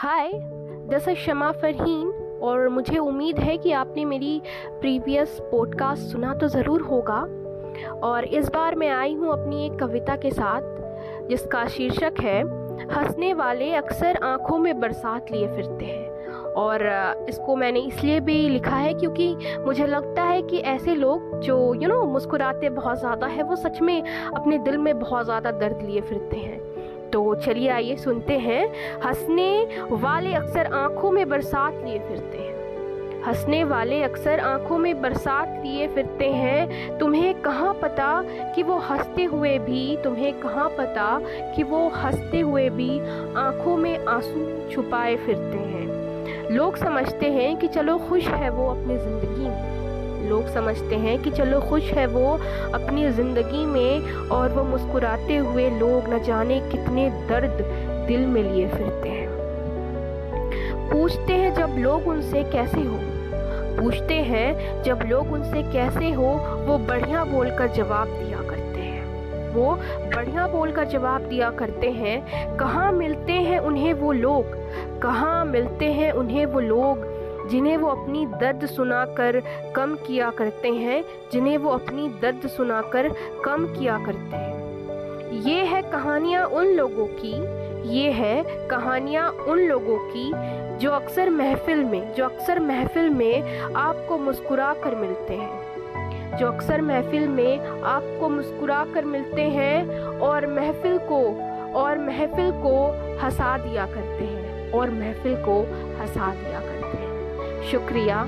Hi this is Shama Farheen और मुझे उम्मीद है कि आपने मेरी प्रीवियस पॉडकास्ट सुना तो ज़रूर होगा। और इस बार मैं आई हूँ अपनी एक कविता के साथ, जिसका शीर्षक है, हंसने वाले अक्सर आँखों में बरसात लिए फिरते हैं। और इसको मैंने इसलिए भी लिखा है क्योंकि मुझे लगता है कि ऐसे लोग जो यू नो मुस्कुराते बहुत ज़्यादा है, वो सच में अपने दिल में बहुत ज़्यादा दर्द लिए फिरते हैं। चलिए आइए, सुनते हैं। हंसने वाले अक्सर आँखों में बरसात लिए फिरते हैं। हंसने वाले अक्सर आँखों में बरसात लिए फिरते हैं। तुम्हें कहाँ पता कि वो हँसते हुए भी, तुम्हें कहाँ पता कि वो हँसते हुए भी आँखों में आँसू छुपाए फिरते हैं? लोग समझते हैं कि चलो खुश है वो अपनी ज़िंदगी में। लोग समझते हैं कि चलो खुश है वो अपनी ज़िंदगी में और वो मुस्कुराते हुए लोग न जाने कितने दर्द दिल में लिए फिरते हैं। पूछते हैं जब लोग उनसे कैसे हो। पूछते हैं जब लोग उनसे कैसे हो, वो बढ़िया बोलकर जवाब दिया करते हैं। वो बढ़िया बोलकर जवाब दिया करते हैं, कहाँ मिलते हैं उन्हें वो लोग? कहाँ मिलते हैं उन्हें वो लोग? जिन्हें वो अपनी दर्द सुनाकर कम किया करते हैं, जिन्हें वो अपनी दर्द सुनाकर कम किया करते हैं। ये है कहानियाँ उन लोगों की, ये है कहानियाँ उन लोगों की, जो अक्सर महफिल में, जो अक्सर महफिल में आपको मुस्कुरा कर मिलते हैं। जो अक्सर महफिल में आपको मुस्कुरा कर मिलते हैं और महफिल को, और महफिल को हंसा दिया करते हैं, और महफिल को हंसा दिया करते हैं। शुक्रिया।